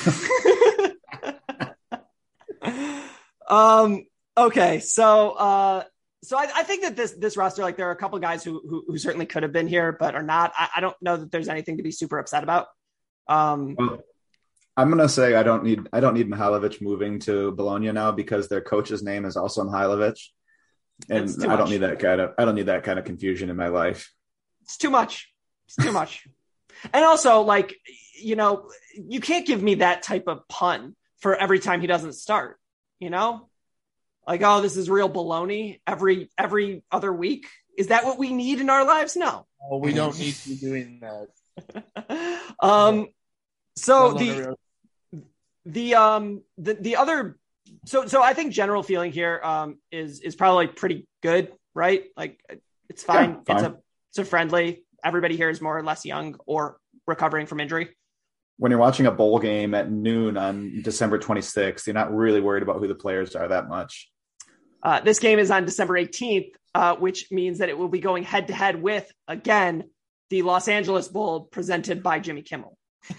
<laughs> um. Okay. So, uh, so I, I think that this this roster, like, there are a couple guys who, who who certainly could have been here, but are not. I, I don't know that there's anything to be super upset about. Um. Well, I'm gonna say I don't need I don't need Mihailovic moving to Bologna now because their coach's name is also Mihailovic, and I don't much. need that kind of I don't need that kind of confusion in my life. It's too much. It's too much. And also, like, you know, you can't give me that type of pun for every time he doesn't start. You know, like, oh, this is real baloney every every other week. Is that what we need in our lives? No. Oh, we don't need to be doing that. <laughs> Um. So the the um the the other so so I think general feeling here um is is probably pretty good, right? Like it's fine. Yeah, It's a it's a friendly. Everybody here is more or less young or recovering from injury. When you're watching a bowl game at noon on December 26th, you're not really worried about who the players are that much. Uh, this game is on December 18th, uh, which means that it will be going head to head with again the Los Angeles Bowl presented by Jimmy Kimmel. <laughs>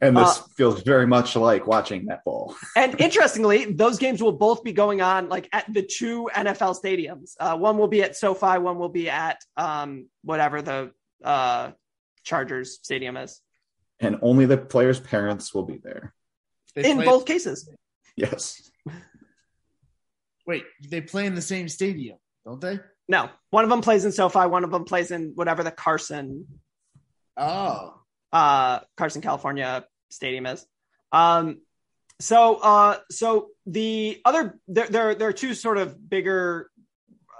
And this Uh, feels very much like watching that bowl. <laughs> And interestingly, those games will both be going on like at the two NFL stadiums. Uh, one will be at SoFi, one will be at um, whatever the uh, Chargers stadium is. And only the players' parents will be there. They In play- both cases, Yes. Wait, they play in the same stadium, don't they? no. One of them plays in SoFi, one of them plays in whatever the Carson Oh, uh, Carson, California stadium is. Um, so, uh, so the other there, there, there are two sort of bigger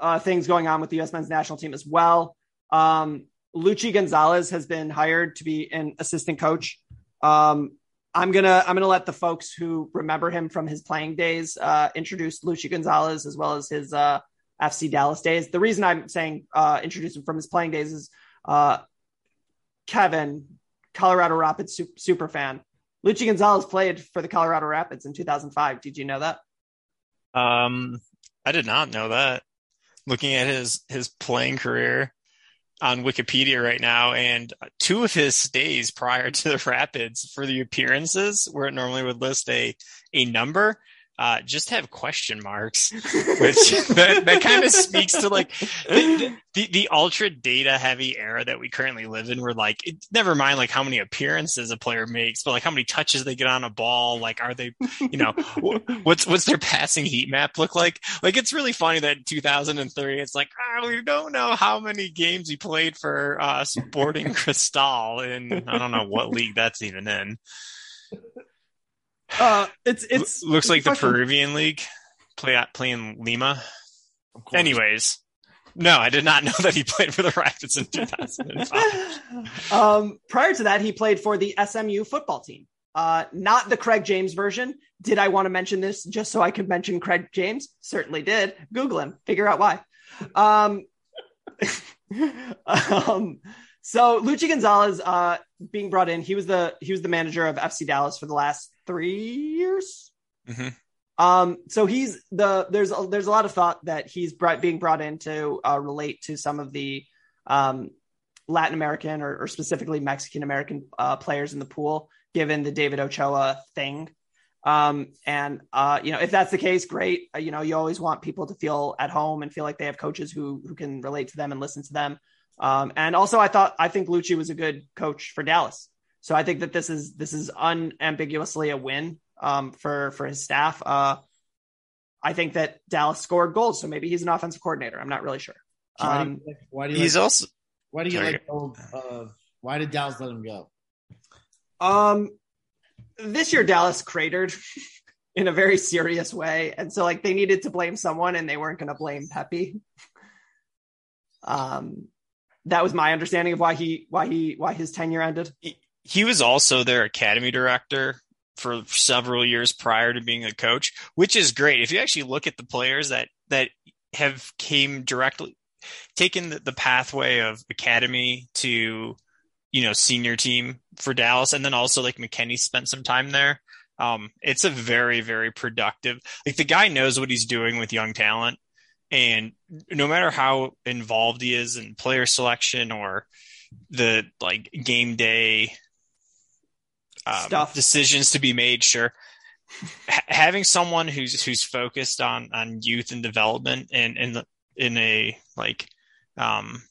uh, things going on with the U.S. men's national team as well. Um, Luchi Gonzalez has been hired to be an assistant coach. Um, I'm gonna I'm gonna let the folks who remember him from his playing days uh, introduce Luchi Gonzalez as well as his uh, FC Dallas days. The reason I'm saying uh, introduce him from his playing days is uh, Kevin, Colorado Rapids super, fan. Luchi Gonzalez played for the Colorado Rapids in 2005. Did you know that? Um, I did not know that. Looking at his his playing career on Wikipedia right now, and two of his stays prior to the Rapids for the appearances, where it normally would list a a number, uh, just have question marks, <laughs> which that, that kind of speaks to like the, the the ultra data heavy era that we currently live in. Where like, it, never mind like how many appearances a player makes, but like how many touches they get on a ball. Like, are they, you know, <laughs> what's what's their passing heat map look like? Like, it's really funny that in 2003, it's like ah, we don't know how many games he played for uh, Sporting <laughs> Cristal in I don't know what league that's even in. Uh, it's it's L- looks like the question. Peruvian league play play in Lima. Anyways, no, I did not know <laughs> that he played for the Rapids in 2005. um, prior to that, he played for the SMU football team. Uh, not the Craig James version. Did I want to mention this just so I could mention Craig James? Certainly did. Google him, figure out why. Um, <laughs> um, so Luchi Gonzalez, uh, being brought in. He was the he was the manager of FC Dallas for the last three years. hmm Um, so he's the there's a, there's a lot of thought that he's brought, being brought in to uh, relate to some of the um, Latin American or, or specifically Mexican American uh, players in the pool, given the David Ochoa thing. Um, and uh, you know, if that's the case, great. Uh, you know, you always want people to feel at home and feel like they have coaches who who can relate to them and listen to them. Um, and also, I thought I think Luchi was a good coach for Dallas. So I think that this is this is unambiguously a win um, for for his staff. Uh, I think that Dallas scored goals, so maybe he's an offensive coordinator. I'm not really sure. Why do Um, you, why do you He's like, also why do you like go of why did Dallas let him go? Um, this year Dallas cratered <laughs> in a very serious way, and so like they needed to blame someone, and they weren't going to blame Pepi. Um, that was my understanding of why he why he why his tenure ended. He was also their academy director for several years prior to being a coach, which is great. If you actually look at the players that that have came directly taken the, the pathway of academy to you know senior team for Dallas, and then also like McKennie spent some time there. Um, it's a very very productive. Like the guy knows what he's doing with young talent, and no matter how involved he is in player selection or the like game day um, Stuff. decisions to be made. Sure, H- having someone who's who's focused on on youth and development and in the in a like um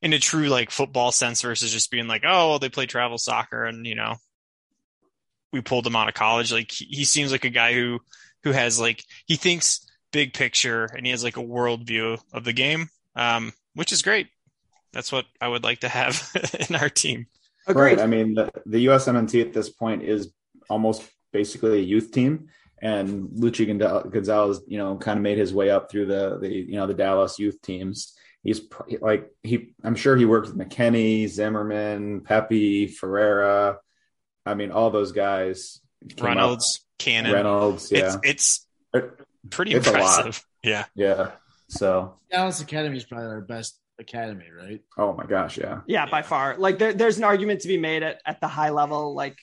in a true like football sense versus just being like oh well, they play travel soccer and you know we pulled him out of college like he, he seems like a guy who who has like he thinks big picture and he has like a world view of the game um which is great that's what i would like to have <laughs> in our team Agreed. Right. I mean, the, the USMNT at this point is almost basically a youth team, and Luchi Gonzalez, Gonzalez, you know, kind of made his way up through the the you know the Dallas youth teams. He's pr- like he, I'm sure he worked with McKennie, Zimmerman, Pepi, Ferreira. I mean, all those guys. came up. reynolds cannon Reynolds, yeah, it's it's pretty It's a lot. impressive yeah yeah. So, Dallas Academy is probably our best academy, right? oh my gosh, yeah. Yeah, by far. Like there, there's an argument to be made at, at the high level. Like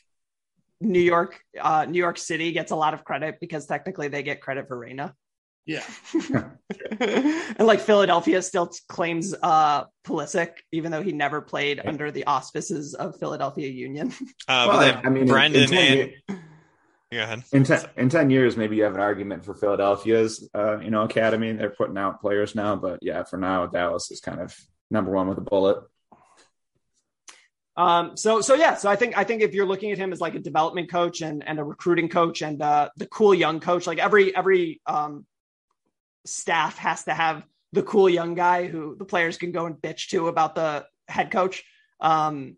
New York, uh, New York City gets a lot of credit because technically they get credit for Reyna. Yeah. <laughs> and like Philadelphia still claims uh Pulisic, even though he never played under the auspices of Philadelphia Union. uh Well, but then I mean, in- brendan in 10 and years- ahead In ten, in 10 years, maybe you have an argument for Philadelphia's, uh, you know, academy. They're putting out players now, but yeah, for now, Dallas is kind of number one with a bullet. Um, so so yeah, so I think I think if you're looking at him as like a development coach and and a recruiting coach and uh, the cool young coach, like every every um, staff has to have the cool young guy who the players can go and bitch to about the head coach. Um,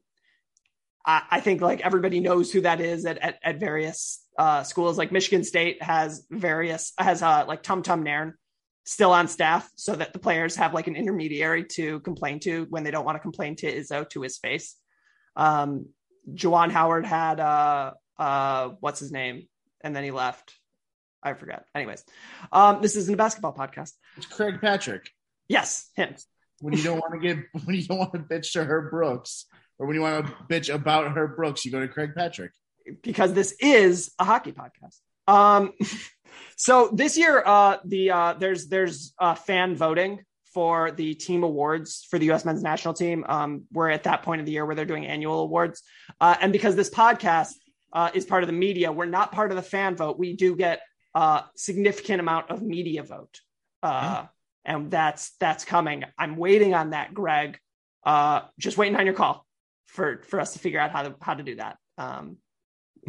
I, I think like everybody knows who that is at at, at various uh, schools. Like Michigan State has various has uh, like Tum Tum Nairn still on staff, so that the players have like an intermediary to complain to when they don't want to complain to Izzo to his face. Um, Juwan Howard had uh uh what's his name, and then he left. I forget. Anyways, um, this isn't a basketball podcast. It's Craig Patrick. Yes, him. When you don't want to get <laughs> when you don't want to bitch to Herb Brooks, or when you want to bitch about Herb Brooks, you go to Craig Patrick. Because this is a hockey podcast. Um, <laughs> so this year, uh, the uh, there's there's uh, fan voting for the team awards for the U.S. men's national team. Um, we're at that point of the year where they're doing annual awards, uh, and because this podcast uh, is part of the media, we're not part of the fan vote. We do get a significant amount of media vote, uh, and that's that's coming. I'm waiting on that, Greg. Uh, just waiting on your call for for us to figure out how to how to do that. Um,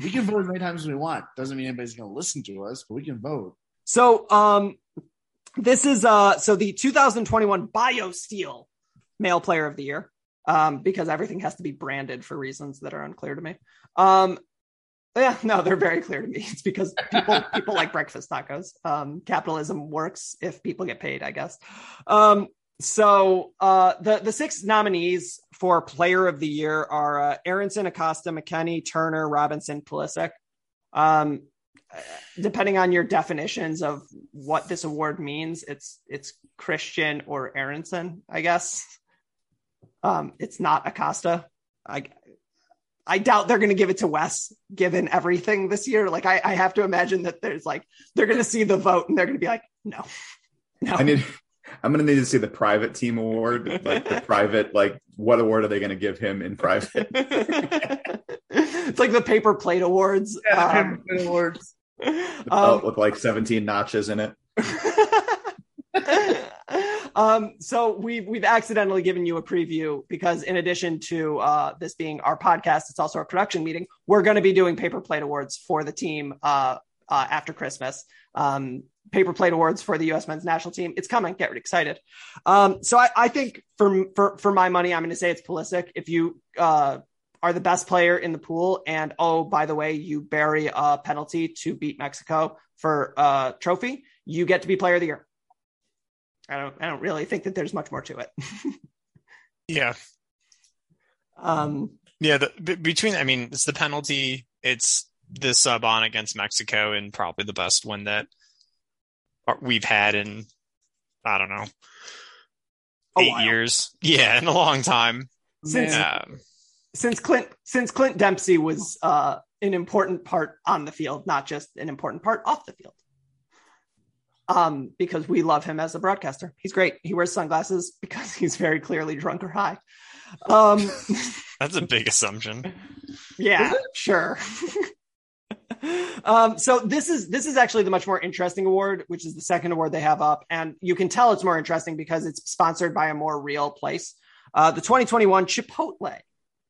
We can vote as many times as we want. Doesn't mean anybody's going to listen to us, but we can vote. So um this is uh so the 2021 BioSteel male player of the year. Um, because everything has to be branded for reasons that are unclear to me. Um yeah, no, they're very clear to me. It's because people people like breakfast tacos. Um, capitalism works if people get paid, I guess. Um, so uh, the the six nominees for Player of the Year are uh, Aaronson, Acosta, McKennie, Turner, Robinson, Pulisic. Um, depending on your definitions of what this award means, it's it's Christian or Aaronson, I guess. Um, it's not Acosta. I I doubt they're going to give it to Wes, given everything this year. Like I, I have to imagine that there's like they're going to see the vote and they're going to be like, no, no. I need. I'm gonna need to see the private team award, like the <laughs> private, like what award are they gonna give him in private? <laughs> it's like the paper plate awards. Yeah, Um, paper plate awards. The belt with like 17 notches in it. <laughs> um, so we've we've accidentally given you a preview because in addition to uh, this being our podcast, it's also our production meeting. We're going to be doing paper plate awards for the team uh, uh, after Christmas. Um, paper plate awards for the U.S. men's national team. It's coming. Get excited. Um, so I, I think for for for my money, I'm going to say it's Pulisic. If you uh, are the best player in the pool, and oh by the way, you bury a penalty to beat Mexico for a trophy, you get to be player of the year. I don't I don't really think that there's much more to it. <laughs> Yeah. um, Yeah. The, between, I mean, it's the penalty, it's the sub on against Mexico, and probably the best one that we've had in, I don't know, eight years. Yeah, in a long time. Since- Um, since Clint since Clint Dempsey was uh, an important part on the field, not just an important part off the field. Um, because we love him as a broadcaster. He's great. He wears sunglasses because <laughs> he's very clearly drunk or high. Um, <laughs> that's a big assumption. <laughs> yeah, sure. Um, so this is this is actually the much more interesting award, which is the second award they have up, and you can tell it's more interesting because it's sponsored by a more real place. Uh, the 2021 Chipotle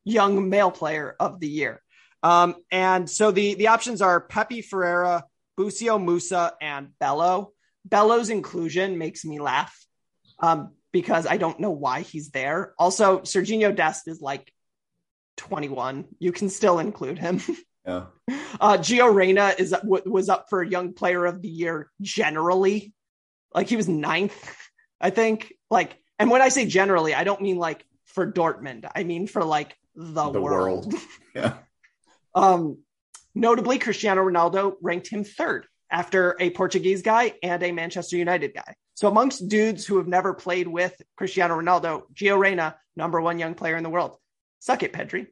Young Male Player of the Year, um, and so the the options are Pepi Ferreira, Busio Musah, and Bello. Bello's inclusion makes me laugh um, because I don't know why he's there. Also, Serginho Dest is like 21. You can still include him. <laughs> Yeah. Uh, Gio Reyna is w- was up for Young Player of the Year generally, like he was ninth, I think. Like, and when I say generally, I don't mean like for Dortmund. I mean for like the, The world. world. <laughs> Yeah. Um, notably, Cristiano Ronaldo ranked him third after a Portuguese guy and a Manchester United guy. So amongst dudes who have never played with Cristiano Ronaldo, Gio Reyna, number one young player in the world. Suck it, Pedri.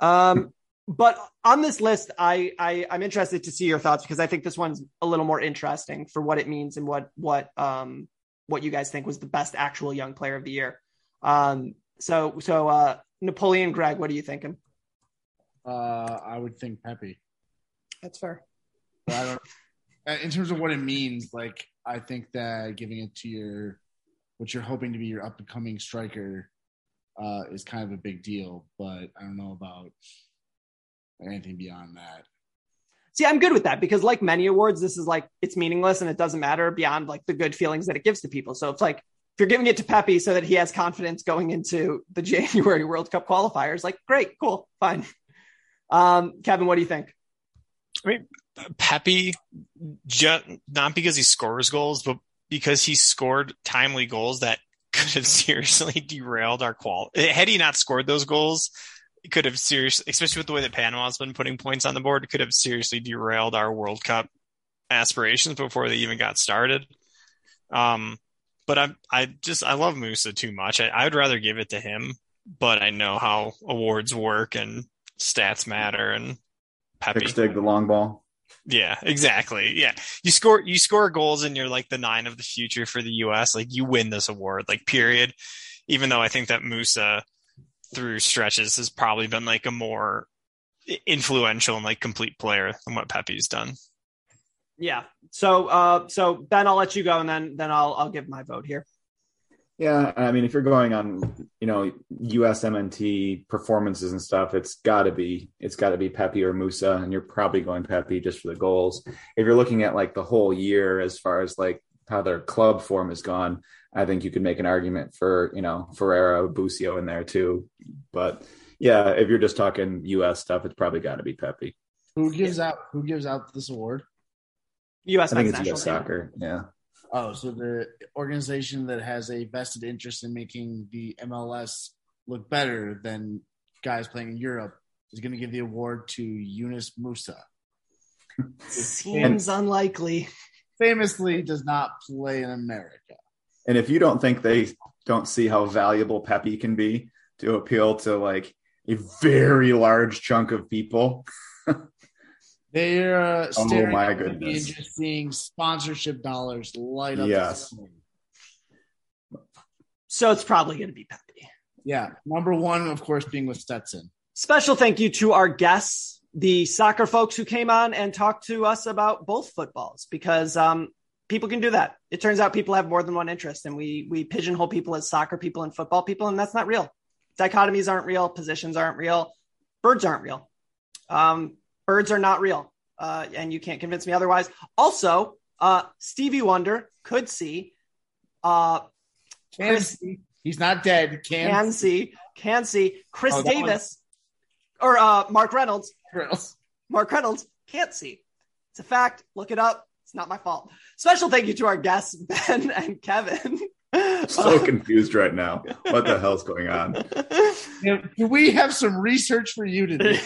Um, but on this list, I, I I'm interested to see your thoughts because I think this one's a little more interesting for what it means and what what um what you guys think was the best actual young player of the year. Um, so so uh, Napoleon Greg, what are you thinking? Uh, I would think Pepi. That's fair. But I don't. uh, In terms of what it means, like I think that giving it to your, what you're hoping to be your up and coming striker, uh, is kind of a big deal. But I don't know about anything beyond that. See, I'm good with that because, like many awards, this is like it's meaningless and it doesn't matter beyond like the good feelings that it gives to people. So it's like if you're giving it to Pepi so that he has confidence going into the <laughs> January World Cup qualifiers, like great, cool, fine. Um, Kevin, what do you think? I mean, Pepi, just not because he scores goals, but because he scored timely goals that <laughs> could have seriously derailed our qual. Had he not scored those goals, it could have seriously, especially with the way that Panama's been putting points on the board, could have seriously derailed our World Cup aspirations before they even got started. Um, but I, I just I love Musah too much. I, I would rather give it to him, but I know how awards work and stats matter and Pepi. Pick stick the long ball. Yeah, exactly. Yeah. You score you score goals and you're like the nine of the future for the US. Like you win this award, like period. Even though I think that Musah through stretches has probably been like a more influential and like complete player than what Pepi's done. Yeah. So, uh, so Ben, I'll let you go, and then then I'll I'll give my vote here. Yeah, I mean, if you're going on, you know, USMNT performances and stuff, it's got to be it's got to be Pepi or Musah, and you're probably going Pepi just for the goals. If you're looking at like the whole year as far as like how their club form has gone, I think you could make an argument for you know Ferreira, Busio in there too. But yeah, if you're just talking US stuff, it's probably got to be Pepi. Who gives out? Who gives out this award? U.S. I think it's national US soccer. Yeah. Oh, so the organization that has a vested interest in making the MLS look better than guys playing in Europe is going to give the award to Yunus Musah. <laughs> Seems unlikely. Famously, does not play in America. And if you don't think they don't see how valuable Pepi can be to appeal to like a very large chunk of people. <laughs> They're uh, Oh, staring my at me goodness. and just seeing sponsorship dollars light up. Yes. So it's probably going to be Pepi. Yeah. Number one, of course, being with Stetson. Special thank you to our guests, the soccer folks who came on and talked to us about both footballs because um, people can do that. It turns out people have more than one interest, and we we pigeonhole people as soccer people and football people, and that's not real. Dichotomies aren't real. Positions aren't real. Birds aren't real. Um, birds are not real, uh, and you can't convince me otherwise. Also, uh, Stevie Wonder could see. Uh, Can Chris- see. He's not dead. Can, can see, can see Chris Oh, that one- Davis or uh, Mark Reynolds. Reynolds. Mark Reynolds can't see. It's a fact. Look it up. It's not my fault. Special thank you to our guests, Ben and Kevin. So confused right now. What the hell's going on? Do we have some research for you today?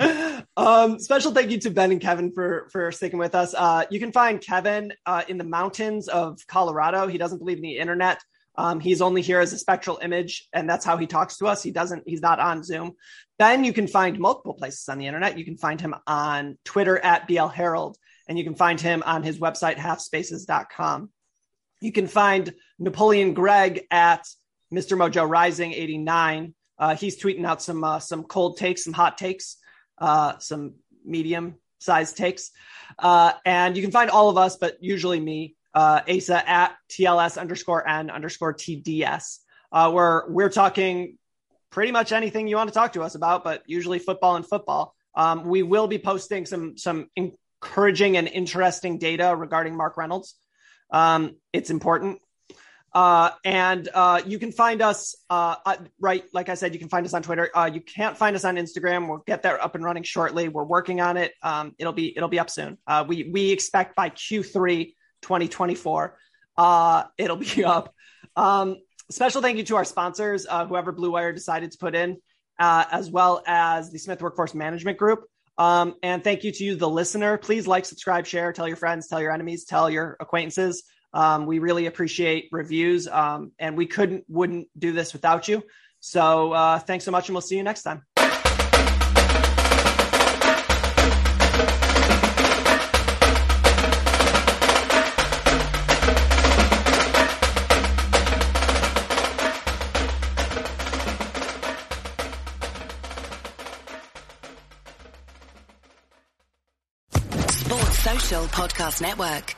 <laughs> um, special thank you to Ben and Kevin for for sticking with us. Uh, you can find Kevin uh, in the mountains of Colorado. He doesn't believe in the internet. Um, he's only here as a spectral image, and that's how he talks to us. He doesn't. He's not on Zoom. Ben, you can find multiple places on the internet. You can find him on Twitter at BL Herald, and you can find him on his website halfspaces.com. You can find Napoleon Gregg at Mr. Mojo Rising 89. Uh, he's tweeting out some uh, some cold takes, some hot takes, uh, some medium sized takes. Uh, and you can find all of us, but usually me, uh, Asa at TLS underscore N underscore TDS. Uh, where we're talking pretty much anything you want to talk to us about, but usually football and football. Um, we will be posting some some encouraging and interesting data regarding Mark Reynolds. Um, it's important. Uh, and uh, you can find us uh, uh, right, like I said, you can find us on Twitter. Uh, you can't find us on Instagram. We'll get that up and running shortly. We're working on it. Um, it'll be it'll be up soon. Uh, we we expect by Q3 2024, uh, it'll be <laughs> up. Um, special thank you to our sponsors, whoever Blue Wire decided to put in, as well as the Smith Workforce Management Group. Um, and thank you to you, the listener. Please like, subscribe, share, tell your friends, tell your enemies, tell your acquaintances. Um, we really appreciate reviews, um, and we couldn't wouldn't do this without you. So uh, thanks so much, and we'll see you next time. Podcast Network.